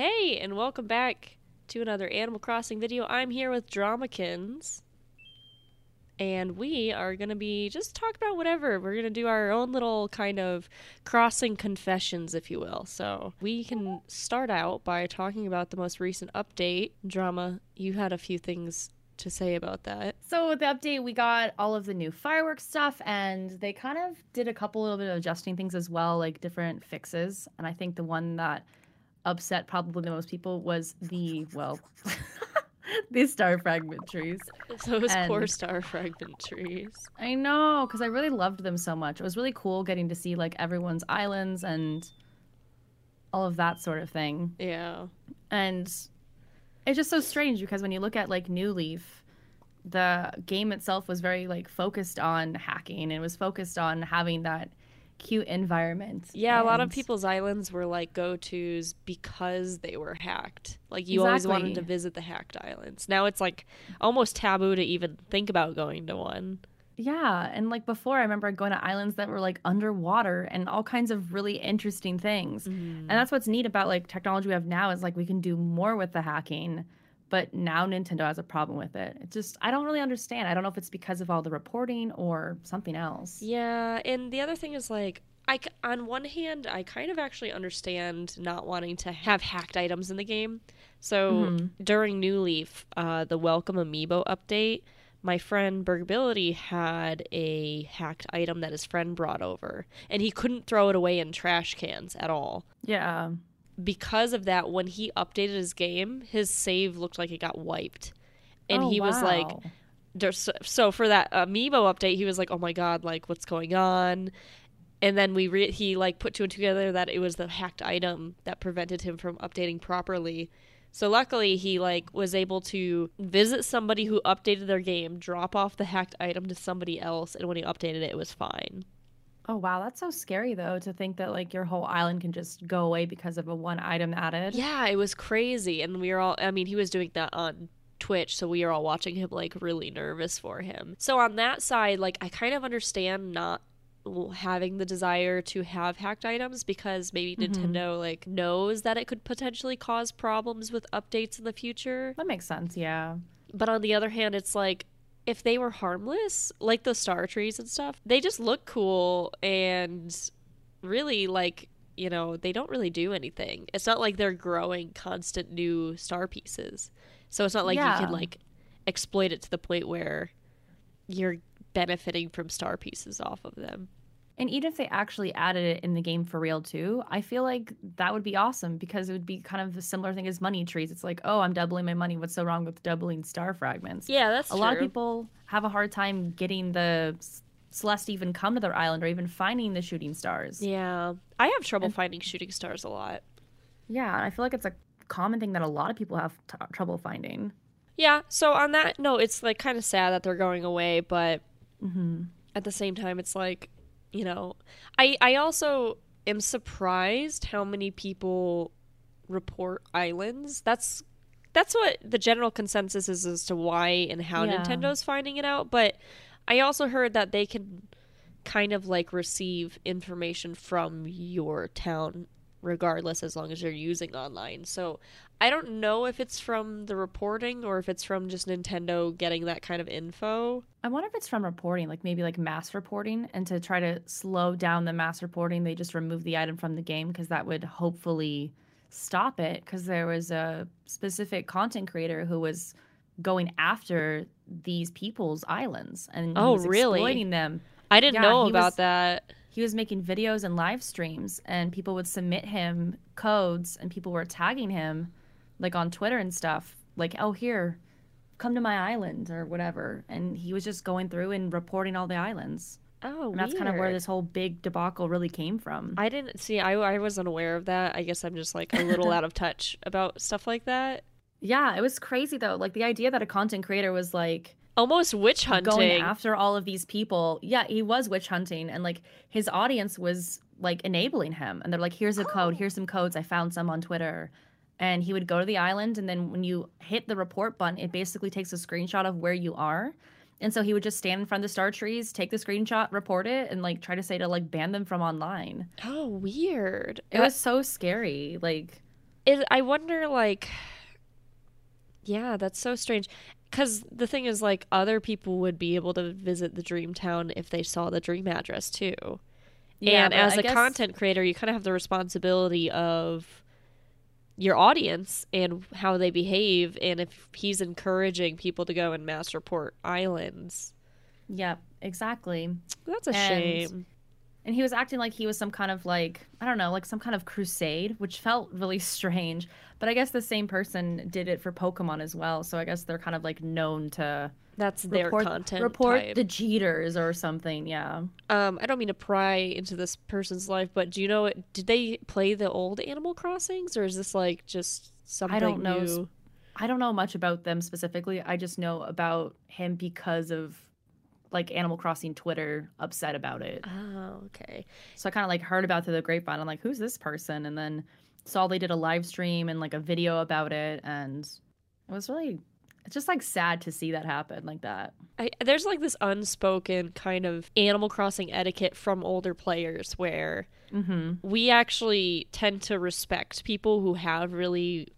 Hey, and welcome back to another Animal Crossing video. I'm here with Dramakins. And we are going to be just talk about whatever. We're going to do our own little kind of crossing confessions, if you will. So we can start out by talking about the most recent update. Drama, you had a few things to say about that. So with the update, we got all of the new fireworks stuff, and they kind of did a couple little bit of adjusting things as well, like different fixes. And I think the one that upset probably the most people was the well, the star fragment trees. Those poor star fragment trees. I know, because I really loved them so much. It was really cool getting to see like everyone's islands and all of that sort of thing. Yeah. And it's just so strange because when you look at like New Leaf, the game itself was very like focused on hacking. It was focused on having that cute environment. Yeah, a lot of people's islands were like go tos because they were hacked. Like you always wanted to visit the hacked islands. Now it's like almost taboo to even think about going to one. Yeah, and like before, I remember going to islands that were like underwater and all kinds of really interesting things. And mm-hmm. that's what's neat about like technology we have now is like we can do more with the hacking, but now Nintendo has a problem with it. It just I don't really understand. I don't know if it's because of all the reporting or something else. Yeah, and the other thing is like I on one hand, I kind of actually understand not wanting to have hacked items in the game. So Mhm. during New Leaf, uh, the Welcome Amiibo update, my friend Bergability had a hacked item that his friend brought over, and he couldn't throw it away in trash cans at all. Yeah. Because of that, when he updated his game, his save looked like it got wiped. And Oh, he was like, so for that amiibo update he was like oh my god like what's going on? And then we re- he like put two and two together that it was the hacked item that prevented him from updating properly. So luckily he like was able to visit somebody who updated their game drop off the hacked item to somebody else and when he updated it it was fine Oh wow, that's so scary though to think that like your whole island can just go away because of a one item added. yeah it was crazy and we were all i mean he was doing that on Twitch, so we were all watching him like really nervous for him. So on that side, like I kind of understand not having the desire to have hacked items because maybe Mhm. Nintendo like knows that it could potentially cause problems with updates in the future. That makes sense, yeah. But on the other hand, it's like if they were harmless, like the star trees and stuff, they just look cool and really like you know they don't really do anything. It's not like they're growing constant new star pieces, so it's not like you can like exploit it to the point where you're benefiting from star pieces off of them. And even if they actually added it in the game for real too, I feel like that would be awesome because it would be kind of a similar thing as money trees. It's like, oh, I'm doubling my money. What's so wrong with doubling star fragments? Yeah, that's a lot of people have a hard time getting the Celeste even come to their island or even finding the shooting stars. Yeah, I have trouble finding shooting stars a lot. Yeah, and I feel like it's a common thing that a lot of people have t- trouble finding. Yeah, so on that note, it's like kind of sad that they're going away, but Mm-hmm. at the same time it's like you know i i also am surprised how many people report islands that's that's what the general consensus is as to why and how Yeah. nintendo's finding it out but i also heard that they can kind of like receive information from your town regardless as long as you're using online so i don't know if it's from the reporting or if it's from just nintendo getting that kind of info I wonder if it's from reporting, like maybe like mass reporting, and to try to slow down the mass reporting, they just remove the item from the game because that would hopefully stop it. Because there was a specific content creator who was going after these people's islands and Oh, was really? exploiting them. I didn't Yeah, know about was- that. He was making videos and live streams, and people would submit him codes, and people were tagging him, like on Twitter and stuff, like, "Oh, here, come to my island" or whatever. And he was just going through and reporting all the islands. Oh, And that's kind of where this whole big debacle really came from. I didn't see. I I wasn't aware of that. I guess I'm just like a little out of touch about stuff like that. yeah, it was crazy though. Like the idea that a content creator was like Almost witch hunting. going after all of these people. Yeah, he was witch hunting, and like his audience was like enabling him. And they're like, "Here's a oh. code. Here's some codes. I found some on Twitter." And he would go to the island, and then when you hit the report button, it basically takes a screenshot of where you are. And so he would just stand in front of the star trees, take the screenshot, report it, and like try to say to like ban them from online. oh, weird. It was so scary. Like it, I wonder, like, yeah, that's so strange. Because the thing is, like, other people would be able to visit the dream town if they saw the dream address too. yeah, and as I a guess- content creator, you kind of have the responsibility of your audience and how they behave. And if he's encouraging people to go and mass report islands, Yep, exactly. that's a And- shame. And he was acting like he was some kind of like, I don't know, like some kind of crusade, which felt really strange. But I guess the same person did it for Pokemon as well. So I guess they're kind of like known to That's their report, content. report type. the cheaters or something. Yeah. Um, I don't mean to pry into this person's life, but do you know? Did they play the old Animal Crossings, or is this like just something don't know. new? I don't know much about them specifically. I just know about him because of like Animal Crossing Twitter upset about it. Oh, okay. So I kind of like heard about through the grapevine. I'm like, who's this person? And then saw they did a live stream and like a video about it, and it was really, it's just like sad to see that happen like that. I, there's like this unspoken kind of Animal Crossing etiquette from older players where Mm-hmm. we actually tend to respect people who have really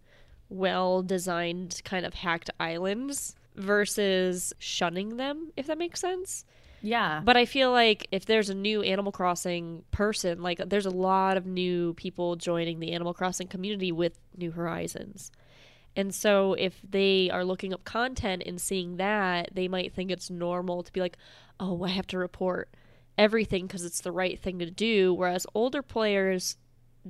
well designed kind of hacked islands versus shunning them, if that makes sense. Yeah. But I feel like if there's a new Animal Crossing person, like there's a lot of new people joining the Animal Crossing community with New Horizons. And so if they are looking up content and seeing that, they might think it's normal to be like, "Oh, I have to report everything because it's the right thing to do." Whereas older players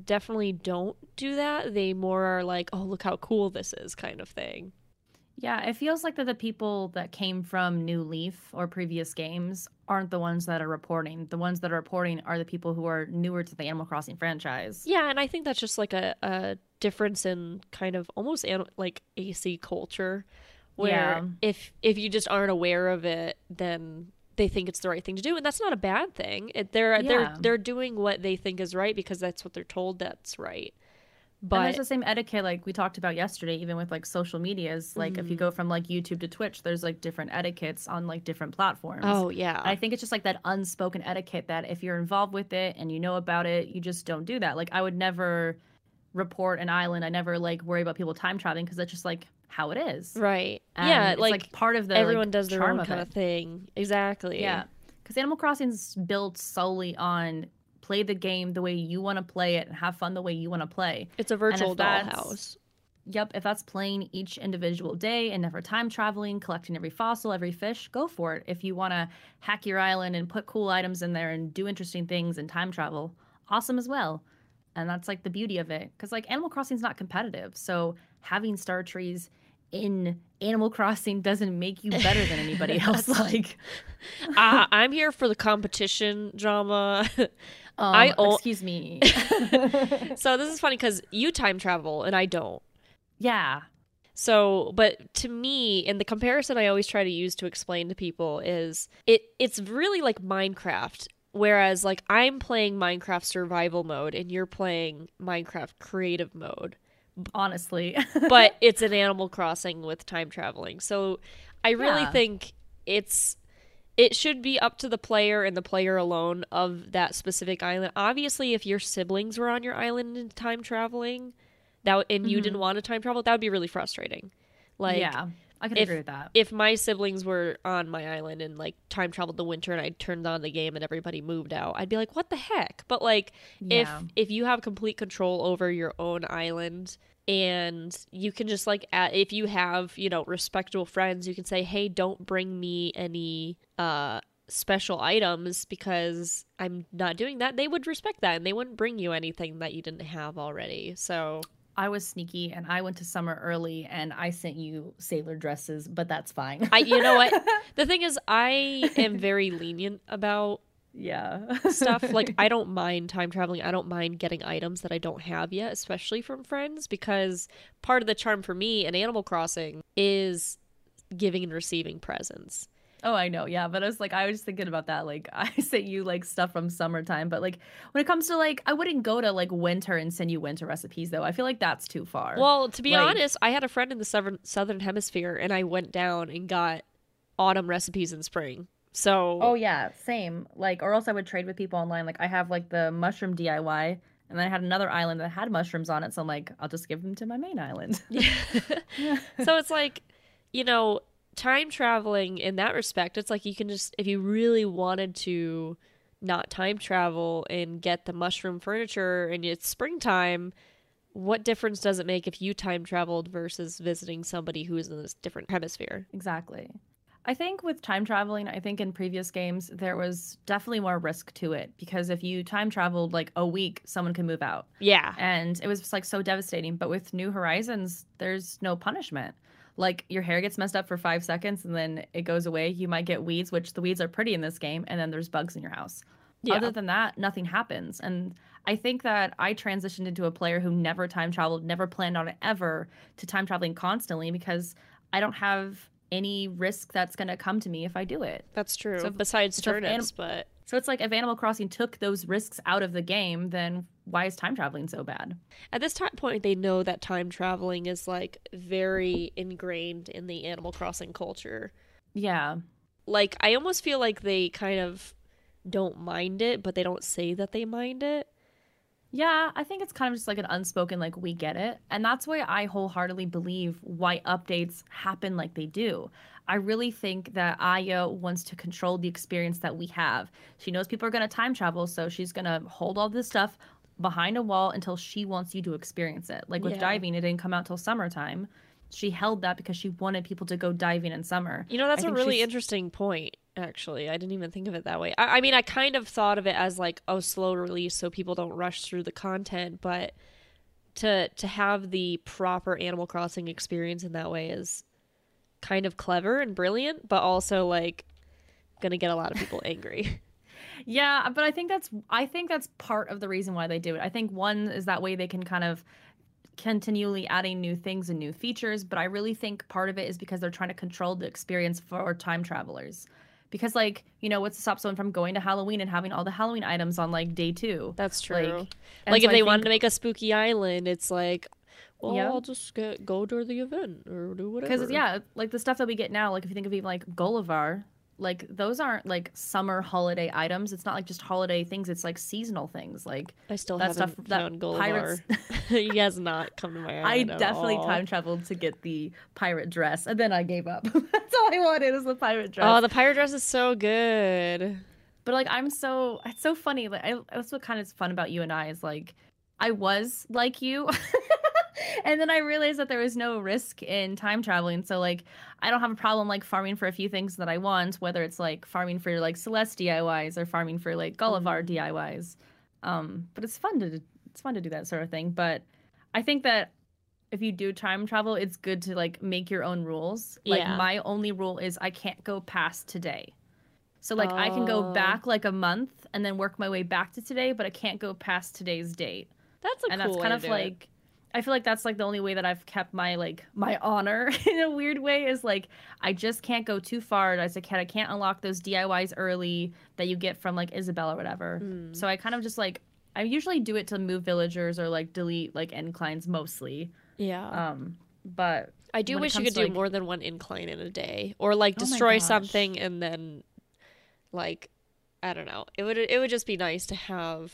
definitely don't do that. They more are like, "Oh, look how cool this is," kind of thing. Yeah, it feels like that the people that came from New Leaf or previous games aren't the ones that are reporting. The ones that are reporting are the people who are newer to the Animal Crossing franchise. Yeah, and I think that's just like a, a difference in kind of almost an, like AC culture, where Yeah. if if you just aren't aware of it, then they think it's the right thing to do, and that's not a bad thing. It, they're they're they're doing what they think is right because that's what they're told that's right. And But there's the same etiquette like we talked about yesterday, even with like social medias. Like if you mm-hmm. go from like YouTube to Twitch, there's like different etiquettes on like different platforms. oh yeah, I think it's just like that unspoken etiquette that if you're involved with it and you know about it, you just don't do that. Like I would never report an island. I never like worry about people time traveling because that's just like how it is. right. And yeah, it's, like, part of the everyone like, does their own of kind it. of thing. Exactly. Yeah, because Animal Crossing is built solely on play the game the way you want to play it and have fun the way you want to play. It's a virtual dollhouse. Yep, if that's playing each individual day and never time traveling, collecting every fossil, every fish, go for it. If you want to hack your island and put cool items in there and do interesting things and time travel, awesome as well. And that's like the beauty of it. Because like Animal Crossing's not competitive. So having star trees in Animal Crossing doesn't make you better than anybody else. like, uh, I'm here for the competition drama. Um, I o- excuse me. so this is funny because you time travel and I don't. yeah. So, but to me, and the comparison I always try to use to explain to people is it it's really like Minecraft. Whereas like I'm playing Minecraft survival mode and you're playing Minecraft creative mode. Honestly. But it's an Animal Crossing with time traveling. So I really Yeah. think it's it should be up to the player and the player alone of that specific island. Obviously, if your siblings were on your island and time traveling, that and you mm-hmm. didn't want to time travel, that would be really frustrating. Like yeah. I can if- agree with that. if my siblings were on my island and like time traveled the winter and I turned on the game and everybody moved out, I'd be like, "What the heck?" But like Yeah. if if you have complete control over your own island and you can just like add, if you have, you know, respectable friends, you can say, "Hey, don't bring me any uh special items because I'm not doing that." They would respect that and they wouldn't bring you anything that you didn't have already. So, I was sneaky and I went to summer early and I sent you sailor dresses, but that's fine. I you know what? The thing is I am very lenient about yeah. stuff. Like I don't mind time traveling. I don't mind getting items that I don't have yet, especially from friends, because part of the charm for me in Animal Crossing is giving and receiving presents. Oh, I know. Yeah, but I was like, I was just thinking about that. Like, I sent you like stuff from summertime, but like when it comes to like, I wouldn't go to like winter and send you winter recipes though. I feel like that's too far. Well, to be Like- honest, I had a friend in the southern southern hemisphere, and I went down and got autumn recipes in spring. So oh yeah, same. Like, or else I would trade with people online. Like, I have like the mushroom DIY, And then I had another island that had mushrooms on it, so I'm like, I'll just give them to my main island. Yeah. so it's like, you know, time traveling in that respect, it's like you can just if you really wanted to not time travel and get the mushroom furniture and it's springtime, what difference does it make if you time traveled versus visiting somebody who is in this different hemisphere? Exactly. I think with time traveling, I think in previous games there was definitely more risk to it because if you time traveled like a week, someone could move out. Yeah. And it was just like so devastating. But with New Horizons, there's no punishment. Like your hair gets messed up for five seconds and then it goes away. You might get weeds, which the weeds are pretty in this game, and then there's bugs in your house. Yeah. Other than that, nothing happens. And I think that I transitioned into a player who never time traveled, never planned on it ever, to time traveling constantly because I don't have any risk that's going to come to me if I do it. That's true. So- Besides so turnips, anim- but So it's like if Animal Crossing took those risks out of the game, then why is time traveling so bad? at this time point they know that time traveling is like very ingrained in the Animal Crossing culture. Yeah. Like I almost feel like they kind of don't mind it, but they don't say that they mind it. Yeah, I think it's kind of just like an unspoken, like, we get it. And that's why I wholeheartedly believe why updates happen like they do. I really think that Aya wants to control the experience that we have. She knows people are going to time travel, so she's going to hold all this stuff behind a wall until she wants you to experience it. Like with Yeah. diving, it didn't come out till summertime. She held that because she wanted people to go diving in summer. You know, that's I a really she's- interesting point, actually. I didn't even think of it that way. I, I mean, I kind of thought of it as like a slow release so people don't rush through the content, but to to have the proper Animal Crossing experience in that way is kind of clever and brilliant, but also like gonna get a lot of people angry. Yeah, but I think that's I think that's part of the reason why they do it. I think one is that way they can kind of continually adding new things and new features, but I really think part of it is because they're trying to control the experience for time travelers. Because like, you know, what's to stop someone from going to Halloween and having all the Halloween items on like day 2? That's true. Like, Like, and if I they wanted to make a spooky island, it's like, well, Yeah. I'll just get, go to the event or do whatever. Because yeah, like the stuff that we get now, like if you think of even like Gulliver, like those aren't like summer holiday items. It's not like just holiday things. It's like seasonal things. Like I still that haven't stuff- that found Gulliver. pirates- he has not come to my I definitely time traveled to get the pirate dress, and then I gave up. That's all I wanted is the pirate dress. Oh, the pirate dress is so good. but like, I'm so it's so funny. Like, I, that's what kind of is fun about you and I is like, I was like you, and then I realized that there was no risk in time traveling. So like, I don't have a problem like farming for a few things that I want, whether it's like farming for like Celeste DIYs or farming for like Gulliver DIYs. Um, but it's fun to it's fun to do that sort of thing. But I think that if you do time travel, it's good to like make your own rules. Like Yeah. my only rule is I can't go past today. So like I can go Oh. back like a month and then work my way back to today, but I can't go past today's date. That's a and cool that's kind of it. I feel like that's like the only way that I've kept my like my honor in a weird way is like I just can't go too far as a kid. I can't unlock those DIYs early that you get from like Isabelle or whatever. Hmm. So I kind of just like I usually do it to move villagers or like delete like inclines mostly. yeah. Um but I do wish you could to, do like- more than one incline in a day, or like Oh destroy gosh. something and then, like, I don't know. It would it would just be nice to have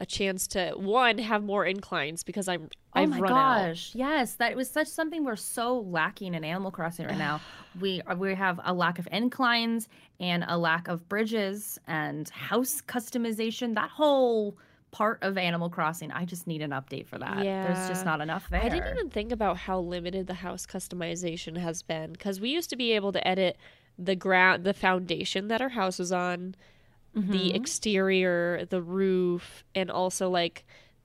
a chance to one have more inclines because I'm Oh I've my run out. gosh! Yes, that was such something we're so lacking in Animal Crossing right now. we we have a lack of inclines and a lack of bridges and house customization. That whole part of Animal Crossing, I just need an update for that. Yeah. There's just not enough there. I didn't even think about how limited the house customization has been because we used to be able to edit the ground, the foundation that our house was on, the Mhm. exterior, the roof, and also like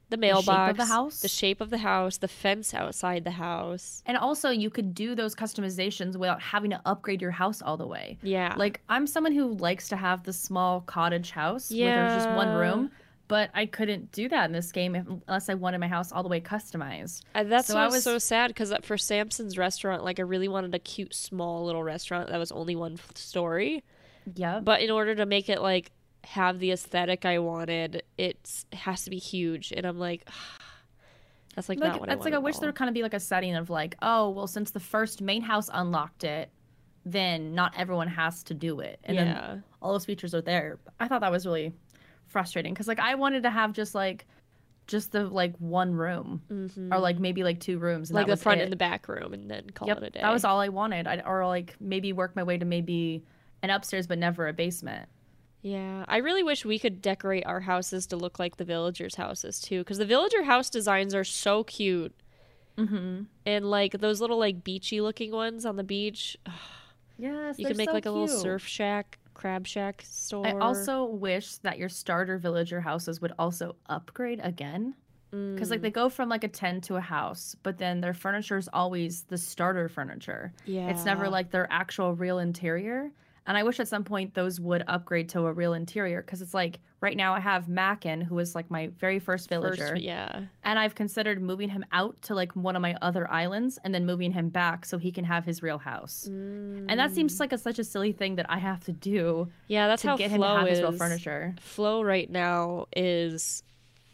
the mailbox, of the house? the shape of the house, the fence outside the house. And also, you could do those customizations without having to upgrade your house all the way. Yeah, Like I'm someone who likes to have the small cottage house where there's just one room, but I couldn't do that in this game if, unless I wanted my house all the way customized. And that's So what I was was- so sad because uh, for Samson's restaurant, like I really wanted a cute small little restaurant that was only one story. Yeah. But in order to make it like have the aesthetic I wanted, it's, it has to be huge. And I'm like, that's like, like not what that's I like I wish there would kind of be like a setting of like, oh well, since the first main house unlocked it, then not everyone has to do it, and yeah. then all those features are there. I thought that was really frustrating because like I wanted to have just like just the like one room Mhm. or like maybe like two rooms. Like the front it. and the back room, and then call Yep, it a day. that was all I wanted. I'd, or like maybe work my way to maybe an upstairs, but never a basement. Yeah, I really wish we could decorate our houses to look like the villagers' houses too, because the villager house designs are so cute, Mm-hmm. and like those little like beachy looking ones on the beach. Yes, You could make so like a little surf shack, crab shack store. I also wish that your starter villager houses would also upgrade again. Because like Mm, they go from like a tent to a house, but then their furniture is always the starter furniture. yeah, It's never like their actual real interior. And I wish at some point those would upgrade to a real interior. Because it's like right now I have Mackin, who is like my very first villager. First, yeah, And I've considered moving him out to like one of my other islands and then moving him back so he can have his real house. And that seems mm. like a, such a silly thing that I have to do yeah. That's to how get him to Flo have is. his real furniture. Flo right now is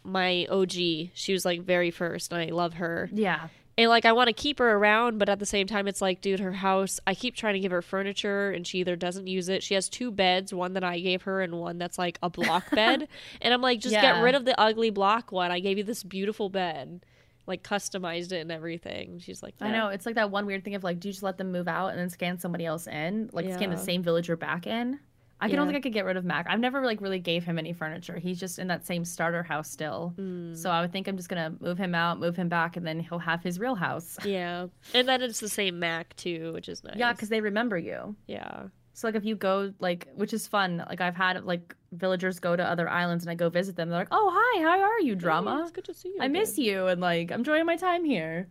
my OG. She was like very first, and I love her. Yeah. And like I want to keep her around, but at the same time it's like, dude, her house, I keep trying to give her furniture and she either doesn't use it. She has two beds, one that I gave her and one that's like a block bed. And I'm like, just Yeah. get rid of the ugly block one. I gave you this beautiful bed. Like customized it and everything. She's like, I know. It's like that one weird thing of like, do you just let them move out and then scan somebody else in? Like scan the same villager back in? I can don't think I could get rid of Mac. I've never like really gave him any furniture. He's just in that same starter house still. Mm. So I would think I'm just gonna move him out, move him back, and then he'll have his real house. Yeah. And then it's the same Mac too, which is nice. Yeah, because they remember you. Yeah. So like if you go like, which is fun. Like I've had like villagers go to other islands and I go visit them. They're like, "Oh hi, how are you, Hey, drama? it's good to see you. I miss you," and like I'm enjoying my time here.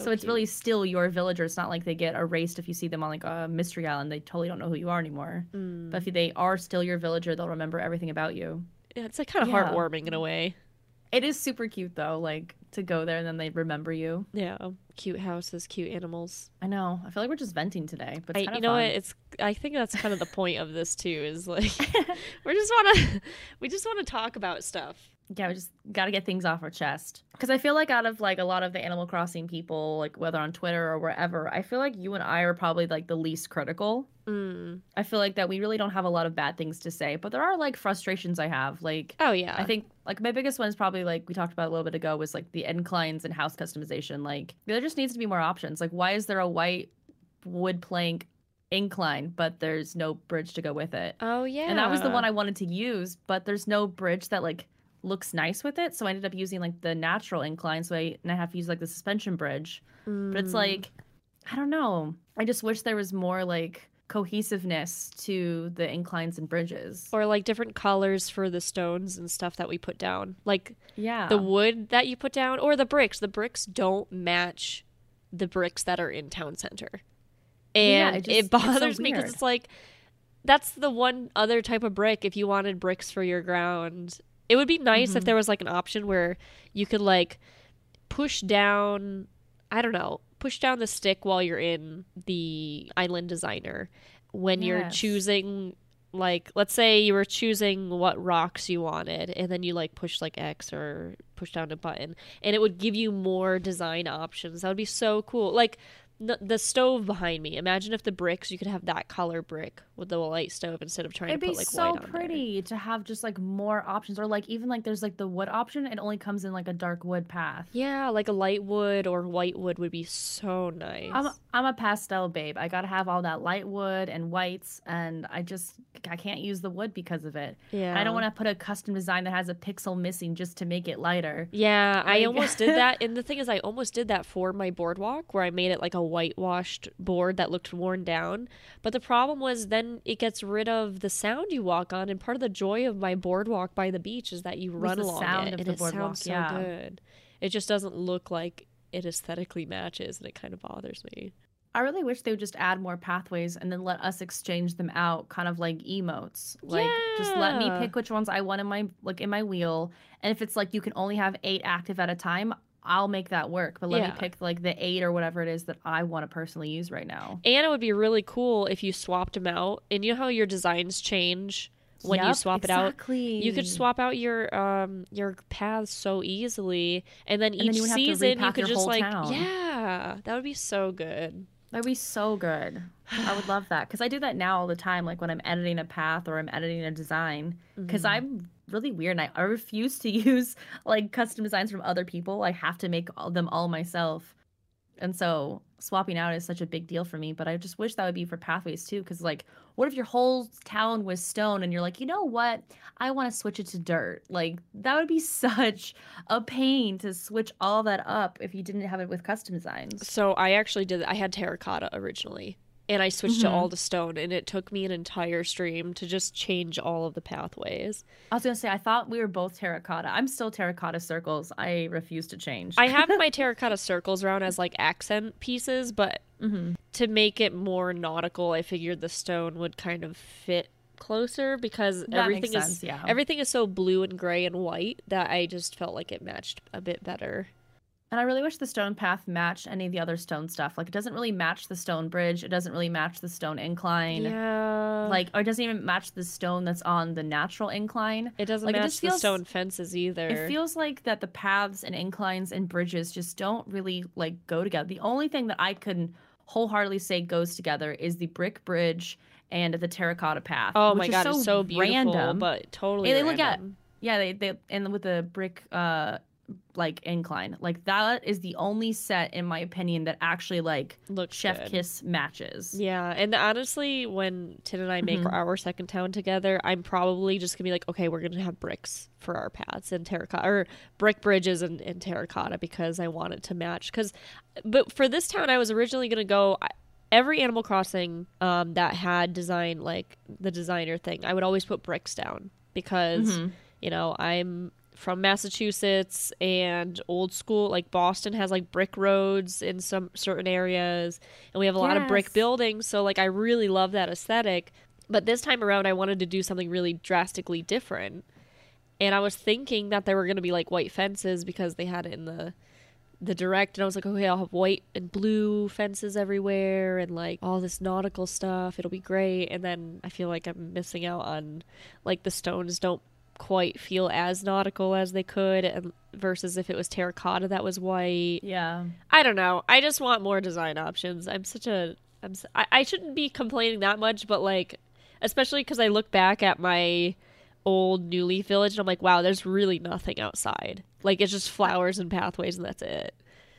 So, it's really still your villager. It's not like they get erased if you see them on like a mystery island. They totally don't know who you are anymore. Mm. But if they are still your villager, they'll remember everything about you. Yeah, it's like kind of Yeah. heartwarming in a way. It is super cute though, like to go there and then they remember you. Yeah. Cute houses, cute animals. I know. I feel like we're just venting today, but I, you know fun. what? It's. I think that's kind of the point of this too. Is like we just want to, we just want to talk about stuff. Yeah, we just got to get things off our chest. Because I feel like out of like a lot of the Animal Crossing people, like whether on Twitter or wherever, I feel like you and I are probably like the least critical. Mm. I feel like that we really don't have a lot of bad things to say, but there are like frustrations I have. Like Oh yeah. I think like my biggest one is probably like we talked about a little bit ago was like the inclines and house customization. Like there just needs to be more options. Like why is there a white wood plank incline but there's no bridge to go with it? Oh yeah. And that was the one I wanted to use, but there's no bridge that like looks nice with it. So I ended up using like the natural incline. So I and I have to use like the suspension bridge. But it's Mm. like I don't know. I just wish there was more like cohesiveness to the inclines and bridges. or like different colors for the stones and stuff that we put down. Like yeah. the wood that you put down or the bricks. The bricks don't match the bricks that are in town center. And it it, just- so bothers me because it's like that's the one other type of brick if you wanted bricks for your ground. It would be nice if Mhm. there was like an option where you could like push down I don't know, push down the stick while you're in the island designer when you're choosing like let's say you were choosing what rocks you wanted and then you like push like X or push down a button and it would give you more design options. That would be so cool. Like the stove behind me. Imagine if the bricks you could have that color brick with the light stove instead of trying It'd to be put like so white on there. pretty to have just like more options, or like even like there's like the wood option. It only comes in like a dark wood path. Yeah, like a light wood or white wood would be so nice. I'm a, I'm a pastel babe. I gotta have all that light wood and whites, and I just I can't use the wood because of it. yeah. I don't want to put a custom design that has a pixel missing just to make it lighter. Yeah, I almost did that. And the thing is, I almost did that for my boardwalk where I made it like a whitewashed board that looked worn down. But the problem was then it gets rid of the sound you walk on. And part of the joy of my boardwalk by the beach is that you run the along sound it of and the it boardwalk, sounds so yeah. good. It just doesn't look like it aesthetically matches and it kind of bothers me. I really wish they would just add more pathways and then let us exchange them out, kind of like emotes. Like just let me pick which ones I want in my like in my wheel. And if it's like you can only have eight active at a time, I'll make that work. But let Yeah. me pick like the eight or whatever it is that I want to personally use right now. And it would be really cool if you swapped them out. And you know how your designs change when you Yep, swap it out? exactly. You could swap out your um your paths so easily, and then then each you wouldn't season you could just like town. yeah, that would be so good. That'd be so good. I would love that because I do that now all the time. Like when I'm editing a path or I'm editing a design, because Mhm. I'm really weird. And I, I refuse to use like custom designs from other people. I have to make all, them all myself. And so swapping out is such a big deal for me. But I just wish that would be for pathways too. Because like, what if your whole town was stone and you're like, you know what? I want to switch it to dirt. Like that would be such a pain to switch all that up if you didn't have it with custom designs. So I actually did. I had terracotta originally, and I switched Mhm. to all to stone, and it took me an entire stream to just change all of the pathways. I was gonna say I thought we were both terracotta. I'm still terracotta circles. I refuse to change. I have my terracotta circles around as like accent pieces, but hmm to make it more nautical, I figured the stone would kind of fit closer because That everything is yeah. everything is so blue and gray and white that I just felt like it matched a bit better. And I really wish the stone path matched any of the other stone stuff. Like it doesn't really match the stone bridge. It doesn't really match the stone incline. Yeah, Like or it doesn't even match the stone that's on the natural incline. it doesn't like, it match just the stone fences either. It feels like that the paths and inclines and bridges just don't really like go together. The only thing that I can wholeheartedly say goes together is the brick bridge and the terracotta path. oh my god, so it's so beautiful, random. but totally. Hey, they look at- Yeah, they they and with the brick uh like incline. Like that is the only set in my opinion that actually like looks chef good. kiss matches. Yeah, and honestly, when Tin and I make Mhm. our second town together, I'm probably just gonna be like, okay, we're gonna have bricks for our paths and terracotta, or brick bridges and, and terracotta because I want it to match. Because, but for this town, I was originally gonna go. I- Every Animal Crossing um, that had design like the designer thing, I would always put bricks down because Mhm. you know I'm from Massachusetts and old school like Boston has like brick roads in some certain areas and we have a lot of brick buildings so like I really love that aesthetic. But this time around I wanted to do something really drastically different. And I was thinking that there were going to be like white fences because they had it in the the direct and I was like okay I'll have white and blue fences everywhere and like all this nautical stuff. It'll be great. And then I feel like I'm missing out on like the stones don't quite feel as nautical as they could and versus if it was terracotta that was white Yeah. i don't know i just want more design options i'm such a i'm i, I shouldn't be complaining that much but like especially because i look back at my old new leaf village and i'm like wow there's really nothing outside like it's just flowers and pathways and that's it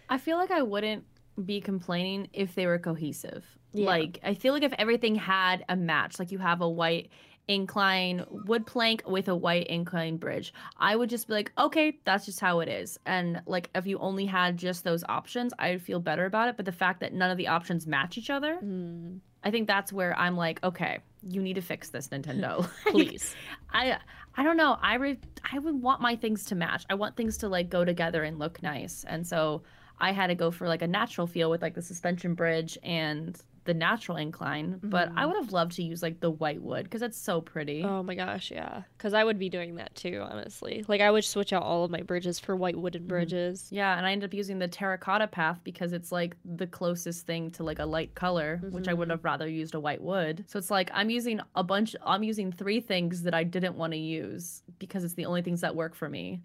I feel like I wouldn't be complaining if they were cohesive. Yeah. Like I feel like if everything had a match, like you have a white incline wood plank with a white incline bridge, I would just be like, okay, that's just how it is. And like if you only had just those options, I'd feel better about it. But the fact that none of the options match each other, Mm, I think that's where I'm like, okay, you need to fix this, Nintendo. Please I I don't know. I re- I would want my things to match. I want things to like go together and look nice. And so I had to go for like a natural feel with like the suspension bridge and the natural incline. But I Mhm. would have loved to use like the white wood because it's so pretty. oh my gosh yeah because i would be doing that too honestly like i would switch out all of my bridges for white wooden bridges Yeah, and I ended up using the terracotta path because it's like the closest thing to like a light color, which I would Mhm. have rather used a white wood. So it's like I'm using a bunch I'm using three things that I didn't want to use because it's the only things that work for me.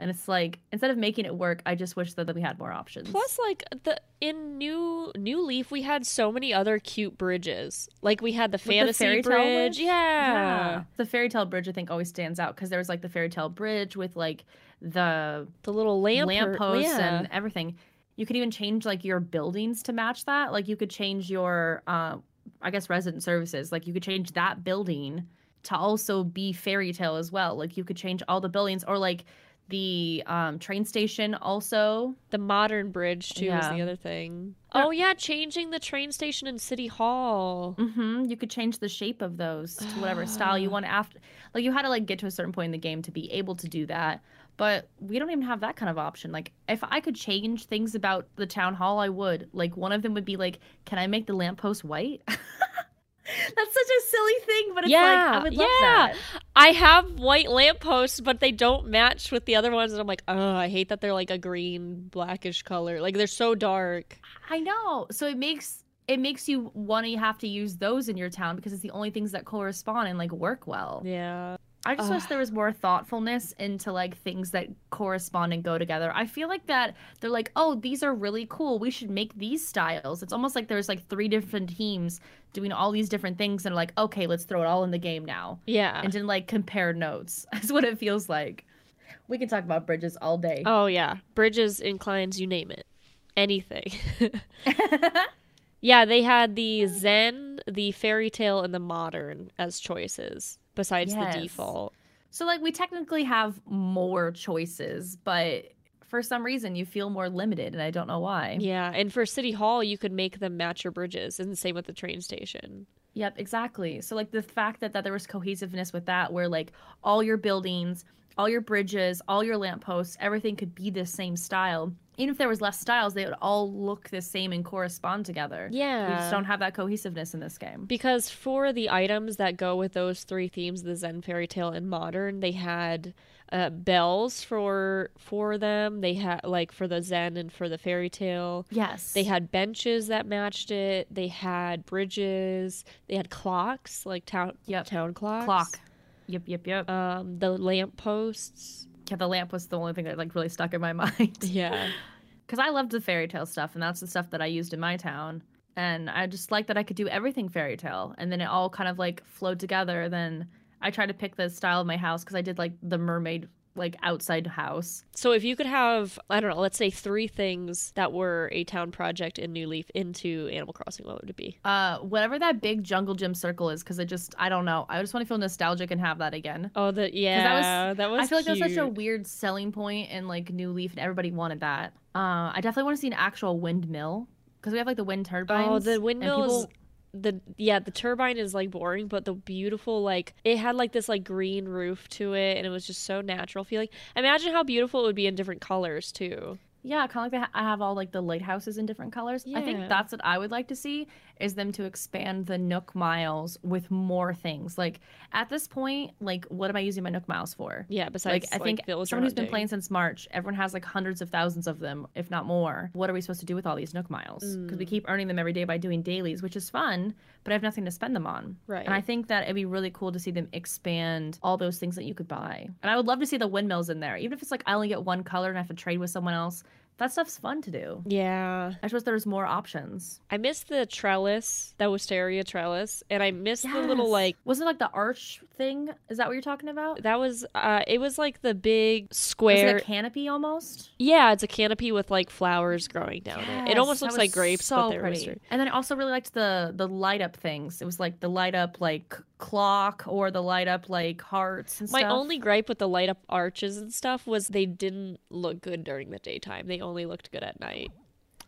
And it's like instead of making it work, I just wish that, that we had more options. Plus, like the in new New Leaf, we had so many other cute bridges. Like we had the the fantasy fairy tale bridge, bridge? yeah. The fairy tale bridge I think always stands out because there was like the fairy tale bridge with like the the little lamp lampposts yeah. and everything. You could even change like your buildings to match that. Like you could change your, uh, I guess, resident services. Like you could change that building to also be fairy tale as well. Like you could change all the buildings or like the um, train station also. the modern bridge too is the other thing. Oh yeah, changing the train station and City Hall. hmm You could change the shape of those to whatever style you want after. Like you had to like get to a certain point in the game to be able to do that. But we don't even have that kind of option. Like if I could change things about the town hall, I would. Like one of them would be like, can I make the lamppost white? That's such a silly thing, but it's like Yeah, I would love yeah. that. I have white lampposts, but they don't match with the other ones, and I'm like, oh, I hate that they're like a green, blackish color. Like they're so dark. I know. So it makes it makes you want to have to use those in your town because it's the only things that correspond and like work well. Yeah. I just wish there was more thoughtfulness into like things that correspond and go together. I feel like that they're like, oh, these are really cool. We should make these styles. It's almost like there's like three different teams doing all these different things and like, okay, let's throw it all in the game now. Yeah. And didn't like compare notes. That's what it feels like. We can talk about bridges all day. oh yeah, bridges, inclines, you name it, anything. yeah, they had the Zen, the fairy tale, and the modern as choices besides Yes. the default. so like we technically have more choices, but for some reason you feel more limited and I don't know why. Yeah, and for City Hall, you could make them match your bridges, and the same with the train station. Yep, exactly. So like the fact that, that there was cohesiveness with that where like all your buildings, all your bridges, all your lampposts, everything could be the same style. Even if there was less styles, they would all look the same and correspond together. Yeah. We just don't have that cohesiveness in this game. Because for the items that go with those three themes, the Zen, Fairy Tale, and Modern, they had uh, bells for for them. They had like for the Zen and for the Fairy Tale. Yes. They had benches that matched it. They had bridges. They had clocks, like town Yep. town clocks. clock. Yep, yep, yep. Um, the lamp posts. Yeah, the lamp was the only thing that like really stuck in my mind. Yeah. Because I loved the fairy tale stuff, and that's the stuff that I used in my town. And I just liked that I could do everything fairy tale, and then it all kind of like flowed together. Then I tried to pick the style of my house because I did like the mermaid like outside house. So if you could have, I don't know, let's say three things that were a town project in New Leaf into Animal Crossing, what would it be? Uh, whatever that big jungle gym circle is, because I just I don't know. I just want to feel nostalgic and have that again. Oh, the yeah, that was. that was. I feel like that was such a weird selling point in like New Leaf, and everybody wanted that. Uh, I definitely want to see an actual windmill because we have like the wind turbines. Oh, the and windmill people- the yeah the turbine is like boring, but the beautiful like it had like this like green roof to it, and it was just so natural feeling. Imagine how beautiful it would be in different colors too. Yeah, kind of like they ha- I have all like the lighthouses in different colors. I think that's what I would like to see is them to expand the Nook miles with more things. Like at this point, like what am I using my Nook miles for? Yeah, besides Like I think villager someone who's been hunting. playing since March, everyone has like hundreds of thousands of them, if not more. What are we supposed to do with all these Nook miles? Because we Mm. keep earning them every day by doing dailies, which is fun, but I have nothing to spend them on. Right. And I think that it'd be really cool to see them expand all those things that you could buy. And I would love to see the windmills in there, even if it's like I only get one color and I have to trade with someone else. That stuff's fun to do. Yeah, I suppose there's more options. I missed the trellis, that wisteria trellis, and I missed the little like wasn't it like the arch thing? Is that what you're talking about? that was uh it was like the big Was square it a canopy almost? yeah it's a canopy with like flowers growing down it it almost that looks like grapes so but they're pretty. wisteria. And then I also really liked the the light up things. It was like the light up like clock or the light up like hearts and my stuff. only gripe with the light up arches and stuff was they didn't look good during the daytime they only looked good at night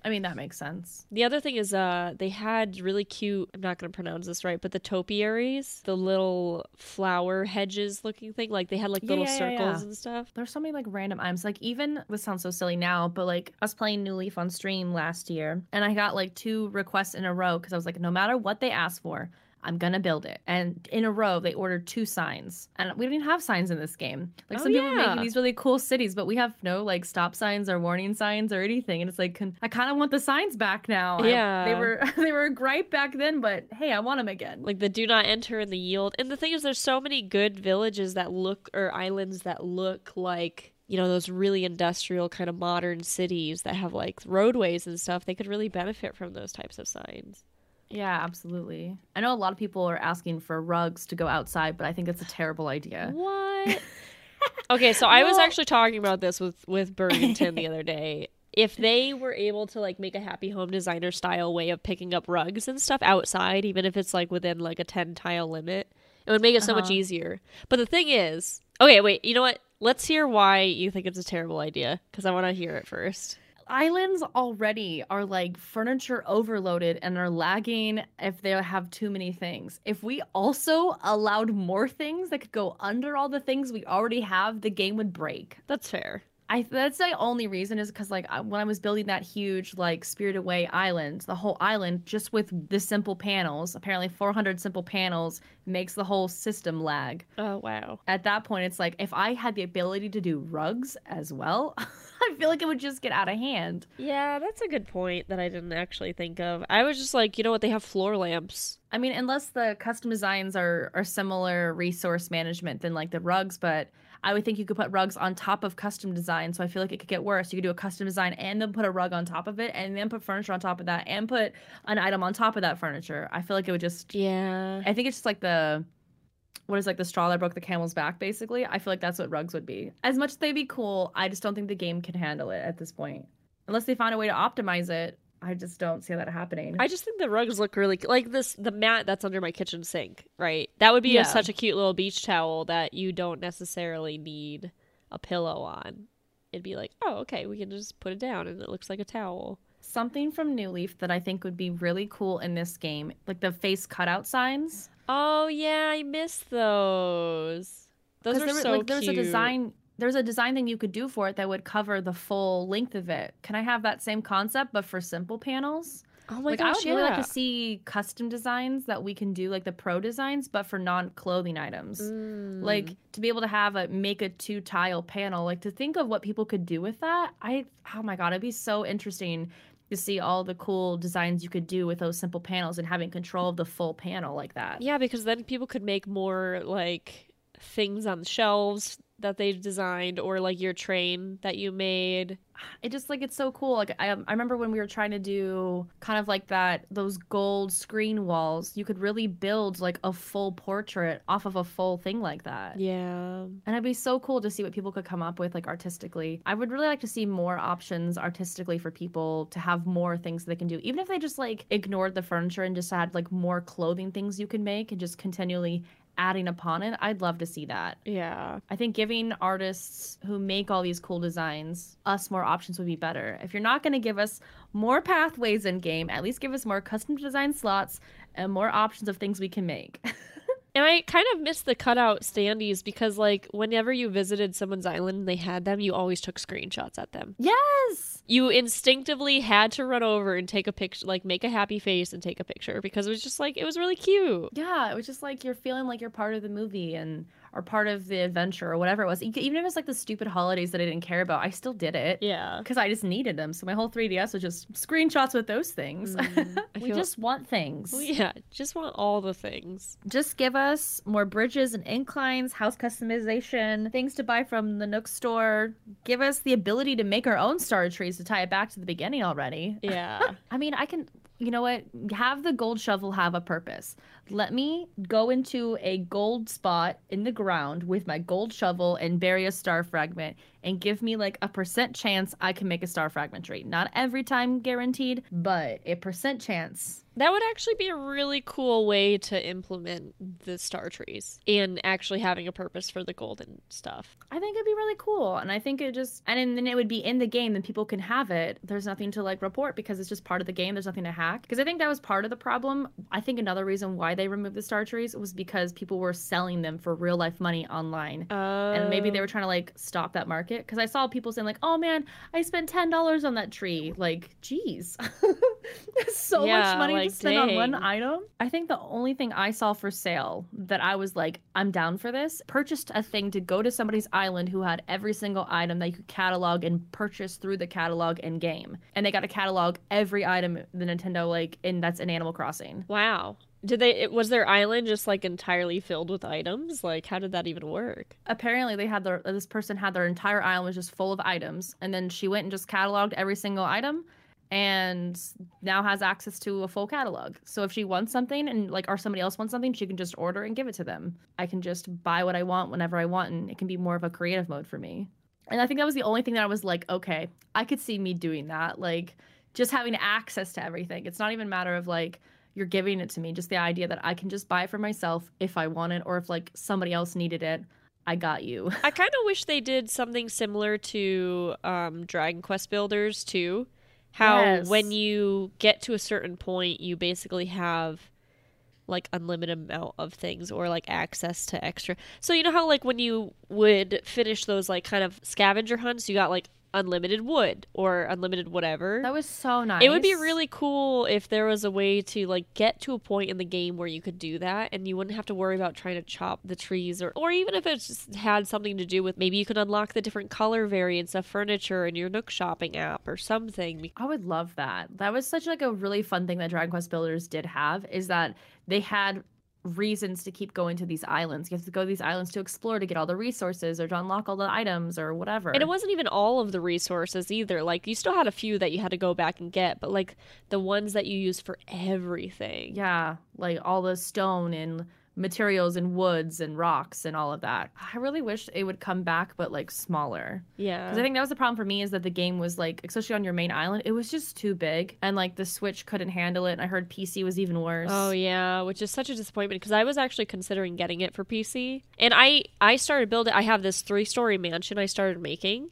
I mean that makes sense. the other thing is uh they had really cute i'm not going to pronounce this right but the topiaries the little flower hedges looking thing like they had like Yeah, little yeah, yeah, circles yeah. and stuff There's so many like random items. Like even this sounds so silly now, but like I was playing New Leaf on stream last year, and I got like two requests in a row because I was like, no matter what they ask for, I'm gonna build it. And in a row, they ordered two signs, and we don't even have signs in this game. Like Oh, some people are making these really cool cities, but we have no like stop signs or warning signs or anything. And it's like I kind of want the signs back now. I- Yeah. they were they were a gripe back then, but hey, I want them again. like the do not enter and the yield and the thing is there's so many good villages that look or islands that look like you know those really industrial kind of modern cities that have like roadways and stuff they could really benefit from those types of signs Yeah, absolutely. I know a lot of people are asking for rugs to go outside, but I think it's a terrible idea. what okay so i was actually talking about this with with burlington the other day if they were able to like make a happy home designer style way of picking up rugs and stuff outside even if it's like within like a 10 tile limit it would make it so much Uh-huh. easier but the thing is okay wait you know what let's hear why you think it's a terrible idea because i want to hear it first Islands already are like furniture overloaded and are lagging if they have too many things. If we also allowed more things that could go under all the things we already have, the game would break. that's fair I that's the only reason is because like I, when I was building that huge like Spirit Away island, the whole island just with the simple panels, apparently 400 simple panels makes the whole system lag. Oh wow. At that point, it's like if I had the ability to do rugs as well, I feel like it would just get out of hand. Yeah, that's a good point that I didn't actually think of. I was just like, you know what? They have floor lamps. I mean, unless the custom designs are are similar resource management than like the rugs, but I would think you could put rugs on top of custom design. So I feel like it could get worse. You could do a custom design and then put a rug on top of it, and then put furniture on top of that, and put an item on top of that furniture. I feel like it would just. Yeah. I think it's just like the. What is like the straw that broke the camel's back, basically? I feel like that's what rugs would be. As much as they'd be cool, I just don't think the game can handle it at this point. Unless they find a way to optimize it, I just don't see that happening. I just think the rugs look really like this. The mat that's under my kitchen sink, right? That would be Yeah. a, such a cute little beach towel that you don't necessarily need a pillow on. It'd be like, oh, okay, we can just put it down and it looks like a towel. Something from New Leaf that I think would be really cool in this game, like the face cutout signs. Oh yeah, I miss those. Those are there, so like there's a design there's a design thing you could do for it that would cover the full length of it. Can I have that same concept but for simple panels? Oh my like I gosh, would yeah. really like to see custom designs that we can do like the pro designs but for non-clothing items. Mm. Like to be able to have a make a two tile panel, like to think of what people could do with that. I oh my god, it'd be so interesting to see all the cool designs you could do with those simple panels and having control of the full panel like that. Yeah, because then people could make more like things on the shelves that they designed or like your train that you made. it just like it's so cool like I, um, I remember when we were trying to do kind of like that those gold screen walls you could really build like a full portrait off of a full thing like that Yeah. and it'd be so cool to see what people could come up with like artistically i would really like to see more options artistically for people to have more things they can do even if they just like ignored the furniture and just had like more clothing things you can make and just continually adding upon it i'd love to see that Yeah. I think giving artists who make all these cool designs us more options would be better. If you're not going to give us more pathways in game, at least give us more custom design slots and more options of things we can make. And I kind of miss the cutout standees because like whenever you visited someone's island and they had them, you always took screenshots at them. yes. You instinctively had to run over and take a picture, like make a happy face and take a picture because it was just like it was really cute. Yeah, it was just like you're feeling like you're part of the movie and or part of the adventure or whatever it was. Even if it's like the stupid holidays that I didn't care about, I still did it. Yeah. Because I just needed them. So my whole 3DS was just screenshots with those things. Mm, we feel- just want things. Well, yeah, just want all the things. just give us more bridges and inclines, house customization, things to buy from the Nook store. Give us the ability to make our own star trees to tie it back to the beginning already. Yeah. I mean, I can, you know what? Have the gold shovel have a purpose. Let me go into a gold spot in the ground with my gold shovel and bury a star fragment and give me like a percent chance I can make a star fragment tree. Not every time guaranteed, but a percent chance. That would actually be a really cool way to implement the star trees and actually having a purpose for the golden stuff. I think it'd be really cool. And I think it just, and then it would be in the game, then people can have it. There's nothing to like report because it's just part of the game. There's nothing to hack. Because I think that was part of the problem. I think another reason why they removed the star trees was because people were selling them for real life money online. Uh, And maybe they were trying to like stop that market. Because I saw people saying, like, oh man, I spent $10 on that tree. Like, geez. So Yeah, much money like, to spend on one item. I think the only thing I saw for sale that I was like, I'm down for this, purchased a thing to go to somebody's island who had every single item that you could catalog and purchase through the catalog in game. And they got to catalog every item the Nintendo like in that's in Animal Crossing. Wow. Did they? Was their island just like entirely filled with items? Like, how did that even work? Apparently they had their this person had their entire island was just full of items and then she went and just cataloged every single item and now has access to a full catalog. So if she wants something and like or somebody else wants something, she can just order and give it to them. I can just buy what I want whenever I want and it can be more of a creative mode for me. And I think that was the only thing that I was like, okay, I could see me doing that. Like just having access to everything. It's not even a matter of like you're giving it to me, just the idea that I can just buy it for myself if I want it or if like somebody else needed it. I got you. I kind of wish they did something similar to um, Dragon Quest Builders too. How Yes. when you get to a certain point, you basically have like unlimited amount of things or like access to extra. So you know how like when you would finish those like kind of scavenger hunts, you got like unlimited wood or unlimited whatever. That was so nice. It would be really cool if there was a way to like get to a point in the game where you could do that and you wouldn't have to worry about trying to chop the trees or or even if it just had something to do with maybe you could unlock the different color variants of furniture in your Nook shopping app or something. I would love that. That was such like a really fun thing that Dragon Quest Builders did have is that they had reasons to keep going to these islands. You have to go to these islands to explore to get all the resources or to unlock all the items or whatever. And it wasn't even all of the resources either. Like you still had a few that you had to go back and get, but like the ones that you use for everything. Yeah, like all the stone and materials and woods and rocks and all of that. I really wish it would come back, but like smaller. Yeah. Because I think that was the problem for me is that the game was like, especially on your main island, it was just too big, and like the Switch couldn't handle it. And I heard PC was even worse. Oh yeah, which is such a disappointment because I was actually considering getting it for PC. And I I started building I have this 3-story mansion I started making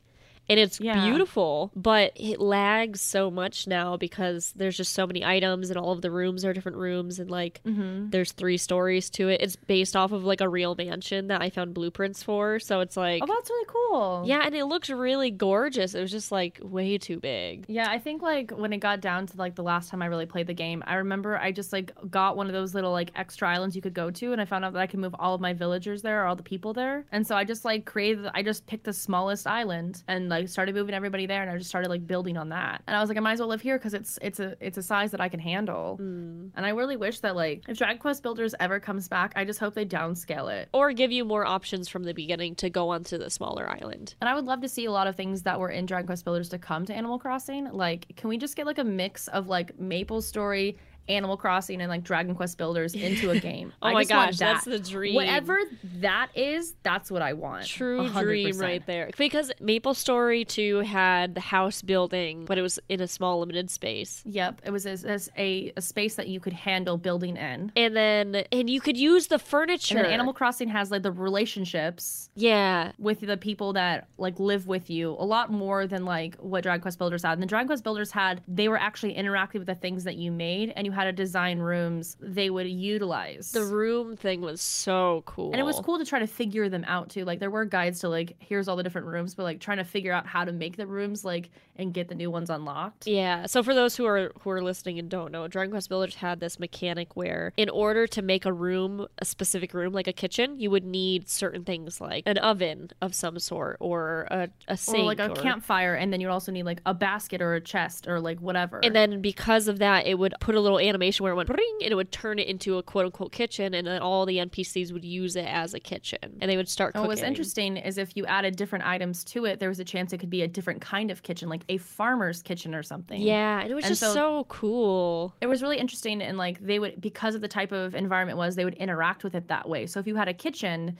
and it's Yeah. beautiful, but it lags so much now because there's just so many items and all of the rooms are different rooms and like Mm-hmm. there's three stories to it. It's based off of like a real mansion that I found blueprints for, so it's like Oh, that's really cool. yeah, and it looks really gorgeous. It was just like way too big. Yeah, I think like when it got down to like the last time I really played the game, I remember I just like got one of those little like extra islands you could go to, and I found out that I could move all of my villagers there, or all the people there, and so I just like created. I just picked the smallest island and like started moving everybody there, and I just started like building on that. And I was like, I might as well live here because it's it's a it's a size that I can handle. Mm. And I really wish that like if Dragon Quest Builders ever comes back, I just hope they downscale it. Or give you more options from the beginning to go onto the smaller island. And I would love to see a lot of things that were in Dragon Quest Builders to come to Animal Crossing. Like, can we just get like a mix of like Maple Story, Animal Crossing, and like Dragon Quest Builders into a game? Oh I my just want gosh, that's the dream. Whatever that is, that's what I want. True 100%. dream right there. Because Maple Story 2 had the house building, but it was in a small limited space. Yep, it was as, as a, a space that you could handle building in. And then and you could use the furniture. And Animal Crossing has like the relationships Yeah. with the people that like live with you a lot more than like what Dragon Quest Builders had. And the Dragon Quest Builders had they were actually interacting with the things that you made, and you had to design rooms they would utilize. The room thing was so cool. and it was cool to try to figure them out too. Like there were guides to like here's all the different rooms, but like trying to figure out how to make the rooms like and get the new ones unlocked. Yeah. So for those who are who are listening and don't know, Dragon Quest Builders had this mechanic where in order to make a room, a specific room like a kitchen, you would need certain things like an oven of some sort or a, a sink Or like a campfire, and then you'd also need like a basket or a chest or like whatever. And then because of that, it would put a little animation where it went ring and it would turn it into a quote unquote kitchen, and then all the NPCs would use it as a kitchen, and they would start cooking. what was interesting is if you added different items to it, there was a chance it could be a different kind of kitchen, like a farmer's kitchen or something. Yeah, and it was And just so- so cool. It was really interesting and like they would because of the type of environment it was, they would interact with it that way. So if you had a kitchen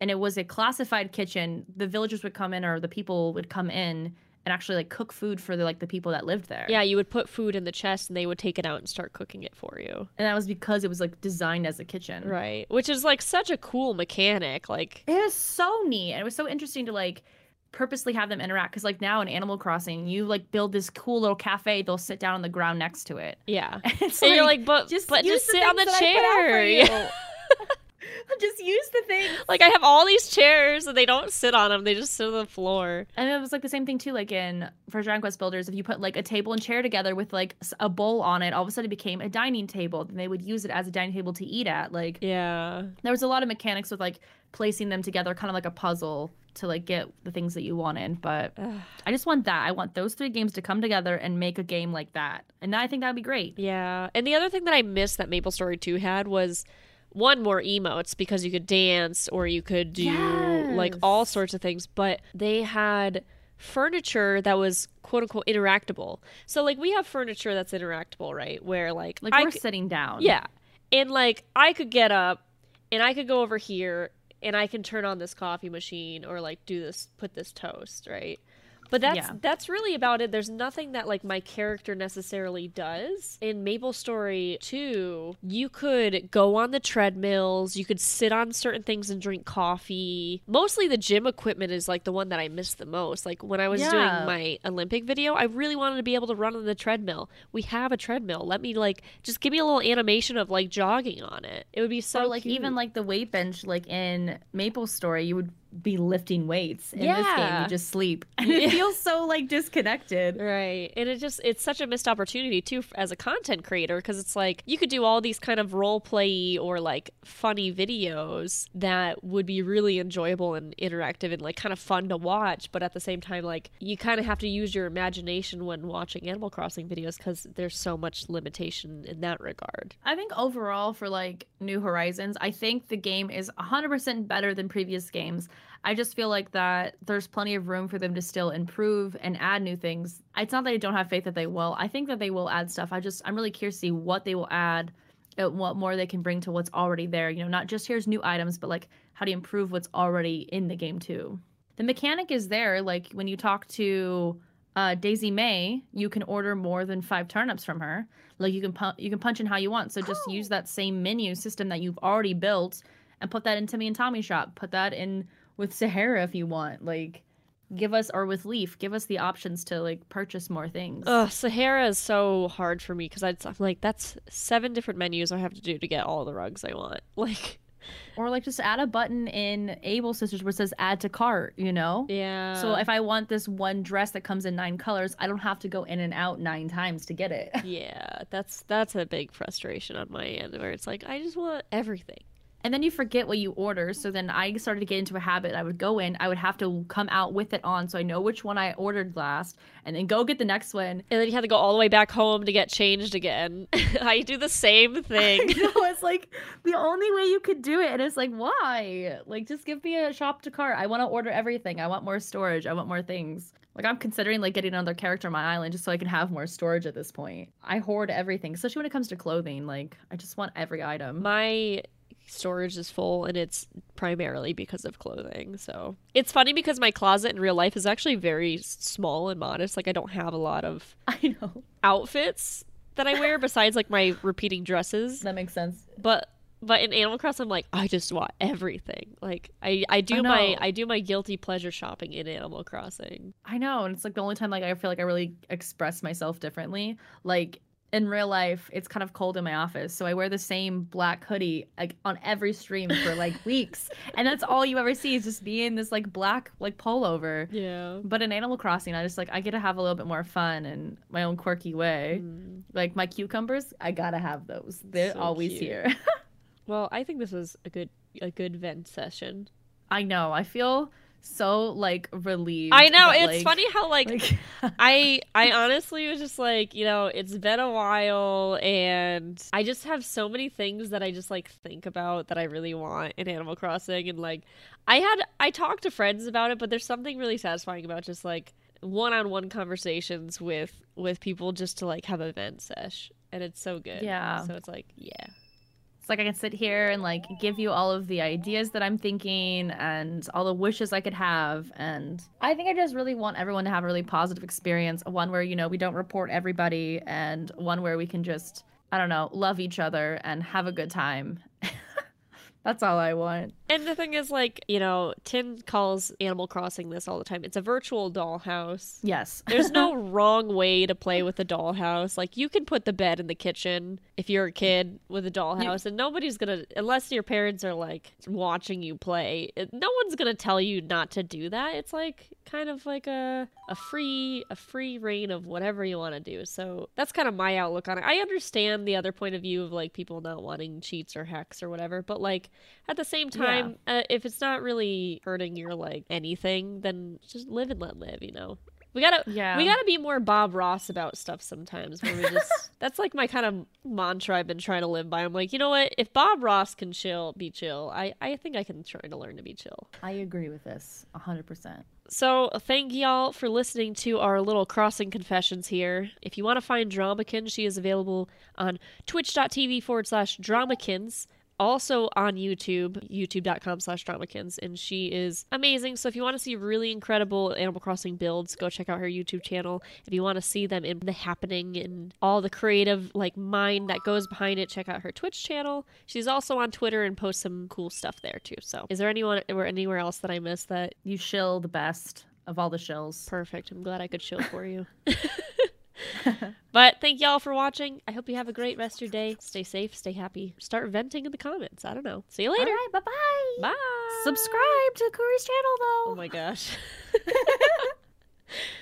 and it was a classified kitchen, the villagers would come in or the people would come in and actually like cook food for the like the people that lived there. Yeah, you would put food in the chest, and they would take it out and start cooking it for you. And that was because it was like designed as a kitchen. Right, which is like such a cool mechanic. Like, It was so neat. And it was so interesting to like purposely have them interact because like now in Animal Crossing, you like build this cool little cafe, they'll sit down on the ground next to it. yeah, It's and you're like, but just, but just sit on the things that I put out for chair. you. Yeah. just use the thing. Like I have all these chairs, and they don't sit on them; they just sit on the floor. And it was like the same thing too, like in for Dragon Quest Builders, if you put like a table and chair together with like a bowl on it, all of a sudden it became a dining table. And they would use it as a dining table to eat at. Like Yeah, there was a lot of mechanics with like placing them together, kind of like a puzzle to like get the things that you wanted. But I just want that. I want those three games to come together and make a game like that. And I think that'd be great. Yeah. And the other thing that I missed that Maple Story 2 had was one more emotes because you could dance or you could do like all sorts of things, but they had furniture that was quote unquote interactable. So like we have furniture that's interactable, right? Where like Like I we're could- sitting down. yeah. And like I could get up and I could go over here and I can turn on this coffee machine or like do this put this toast, right? But that's Yeah. that's really about it. There's nothing that like my character necessarily does. In Maple Story 2, you could go on the treadmills, you could sit on certain things and drink coffee. Mostly the gym equipment is like the one that I miss the most. Like when I was Yeah. doing my Olympic video, I really wanted to be able to run on the treadmill. We have a treadmill. Let me like just give me a little animation of like jogging on it. It would be so or like cute. even like the weight bench, like in Maple Story, you would be lifting weights. In this game, you just sleep. And it feels so like disconnected. Right. And it just it's such a missed opportunity too as a content creator because it's like you could do all these kind of role play or like funny videos that would be really enjoyable and interactive and like kind of fun to watch, but at the same time like you kind of have to use your imagination when watching Animal Crossing videos cuz there's so much limitation in that regard. I think overall for like New Horizons, I think the game is 100% better than previous games. I just feel like that there's plenty of room for them to still improve and add new things. It's not that I don't have faith that they will. I think that they will add stuff. I just I'm really curious to see what they will add and what more they can bring to what's already there. You know, not just here's new items, but like how do you improve what's already in the game too. The mechanic is there. Like when you talk to uh, Daisy Mae, you can order more than five turnips from her. Like you can pu- you can punch in how you want. So just use that same menu system that you've already built and put that in Timmy and Tommy shop. Put that in with Saharah if you want. Like give us or with Leif, give us the options to like purchase more things. Ugh, Saharah is so hard for me because I'm like that's seven different menus I have to do to get all the rugs I want. Like Or like just add a button in Able Sisters where it says add to cart, you know? yeah. So if I want this one dress that comes in nine colors, I don't have to go in and out nine times to get it. Yeah, that's that's a big frustration on my end where it's like I just want everything. And then you forget what you order. So then I started to get into a habit. I would go in, I would have to come out with it on so I know which one I ordered last, and then go get the next one. And then you have to go all the way back home to get changed again. I do the same thing. Know, it's like the only way you could do it. And it's like, why? Like, just give me a shop to cart. I want to order everything. I want more storage. I want more things. Like, I'm considering like getting another character on my island just so I can have more storage at this point. I hoard everything, especially when it comes to clothing. Like, I just want every item. My storage is full and it's primarily because of clothing. So it's funny because my closet in real life is actually very small and modest. Like I don't have a lot of I know. outfits that I wear besides like my repeating dresses. That makes sense. But but in Animal Crossing, I'm like, I just want everything. Like I, I do I my. I do my guilty pleasure shopping in Animal Crossing. I know, and it's like the only time like I feel like I really express myself differently. Like in real life, it's kind of cold in my office, so I wear the same black hoodie like on every stream for like weeks, and that's all you ever see is just me in this like black like pullover. Yeah. But in Animal Crossing, I just like I get to have a little bit more fun in my own quirky way. Mm. Like my cucumbers, I gotta have those. They're So always cute. here. Well, I think this was a good a good vent session. I know. I feel so like relieved. I know that, it's like- funny how like, like I I honestly was just like you know it's been a while and I just have so many things that I just like think about that I really want in Animal Crossing and like I had I talked to friends about it but there's something really satisfying about just like one-on-one conversations with with people just to like have a vent sesh and it's so good Yeah. so it's like yeah like I can sit here and like give you all of the ideas that I'm thinking and all the wishes I could have. And I think I just really want everyone to have a really positive experience. One where, you know, we don't report everybody and one where we can just, I don't know, love each other and have a good time. That's all I want. And the thing is, like, you know, Tin calls Animal Crossing this all the time. It's a virtual dollhouse. Yes. There's no wrong way to play with a dollhouse. Like, you can put the bed in the kitchen if you're a kid with a dollhouse, and nobody's gonna, unless your parents are like watching you play, no one's gonna tell you not to do that. It's like kind of like a a free a free reign of whatever you want to do. So that's kind of my outlook on it. I understand the other point of view of like people not wanting cheats or hacks or whatever, but like at the same time, uh, if it's not really hurting your like anything, then just live and let live. You know. We gotta, Yeah. we gotta be more Bob Ross about stuff sometimes. Where we just, that's like my kind of mantra I've been trying to live by. I'm like, you know what? If Bob Ross can chill, be chill. I, I think I can try to learn to be chill. I agree with this 100%. So thank y'all for listening to our little crossing confessions here. If you want to find Dramakin, she is available on twitch.tv forward slash Dramakins. Also on YouTube, youtube.com slash dramakins, and she is amazing. So if you want to see really incredible Animal Crossing builds, go check out her YouTube channel. If you want to see them in the happening and all the creative like mind that goes behind it, check out her Twitch channel. She's also on Twitter and posts some cool stuff there too. So is there anyone or anywhere else that I missed that You shill the best of all the shills. perfect? I'm glad I could show for you. but thank y'all for watching. I hope you have a great rest of your day. Stay safe, stay happy. Start venting in the comments. I don't know. See you later. right, bye bye. Bye. Subscribe to Kuriie's channel though. Oh my gosh.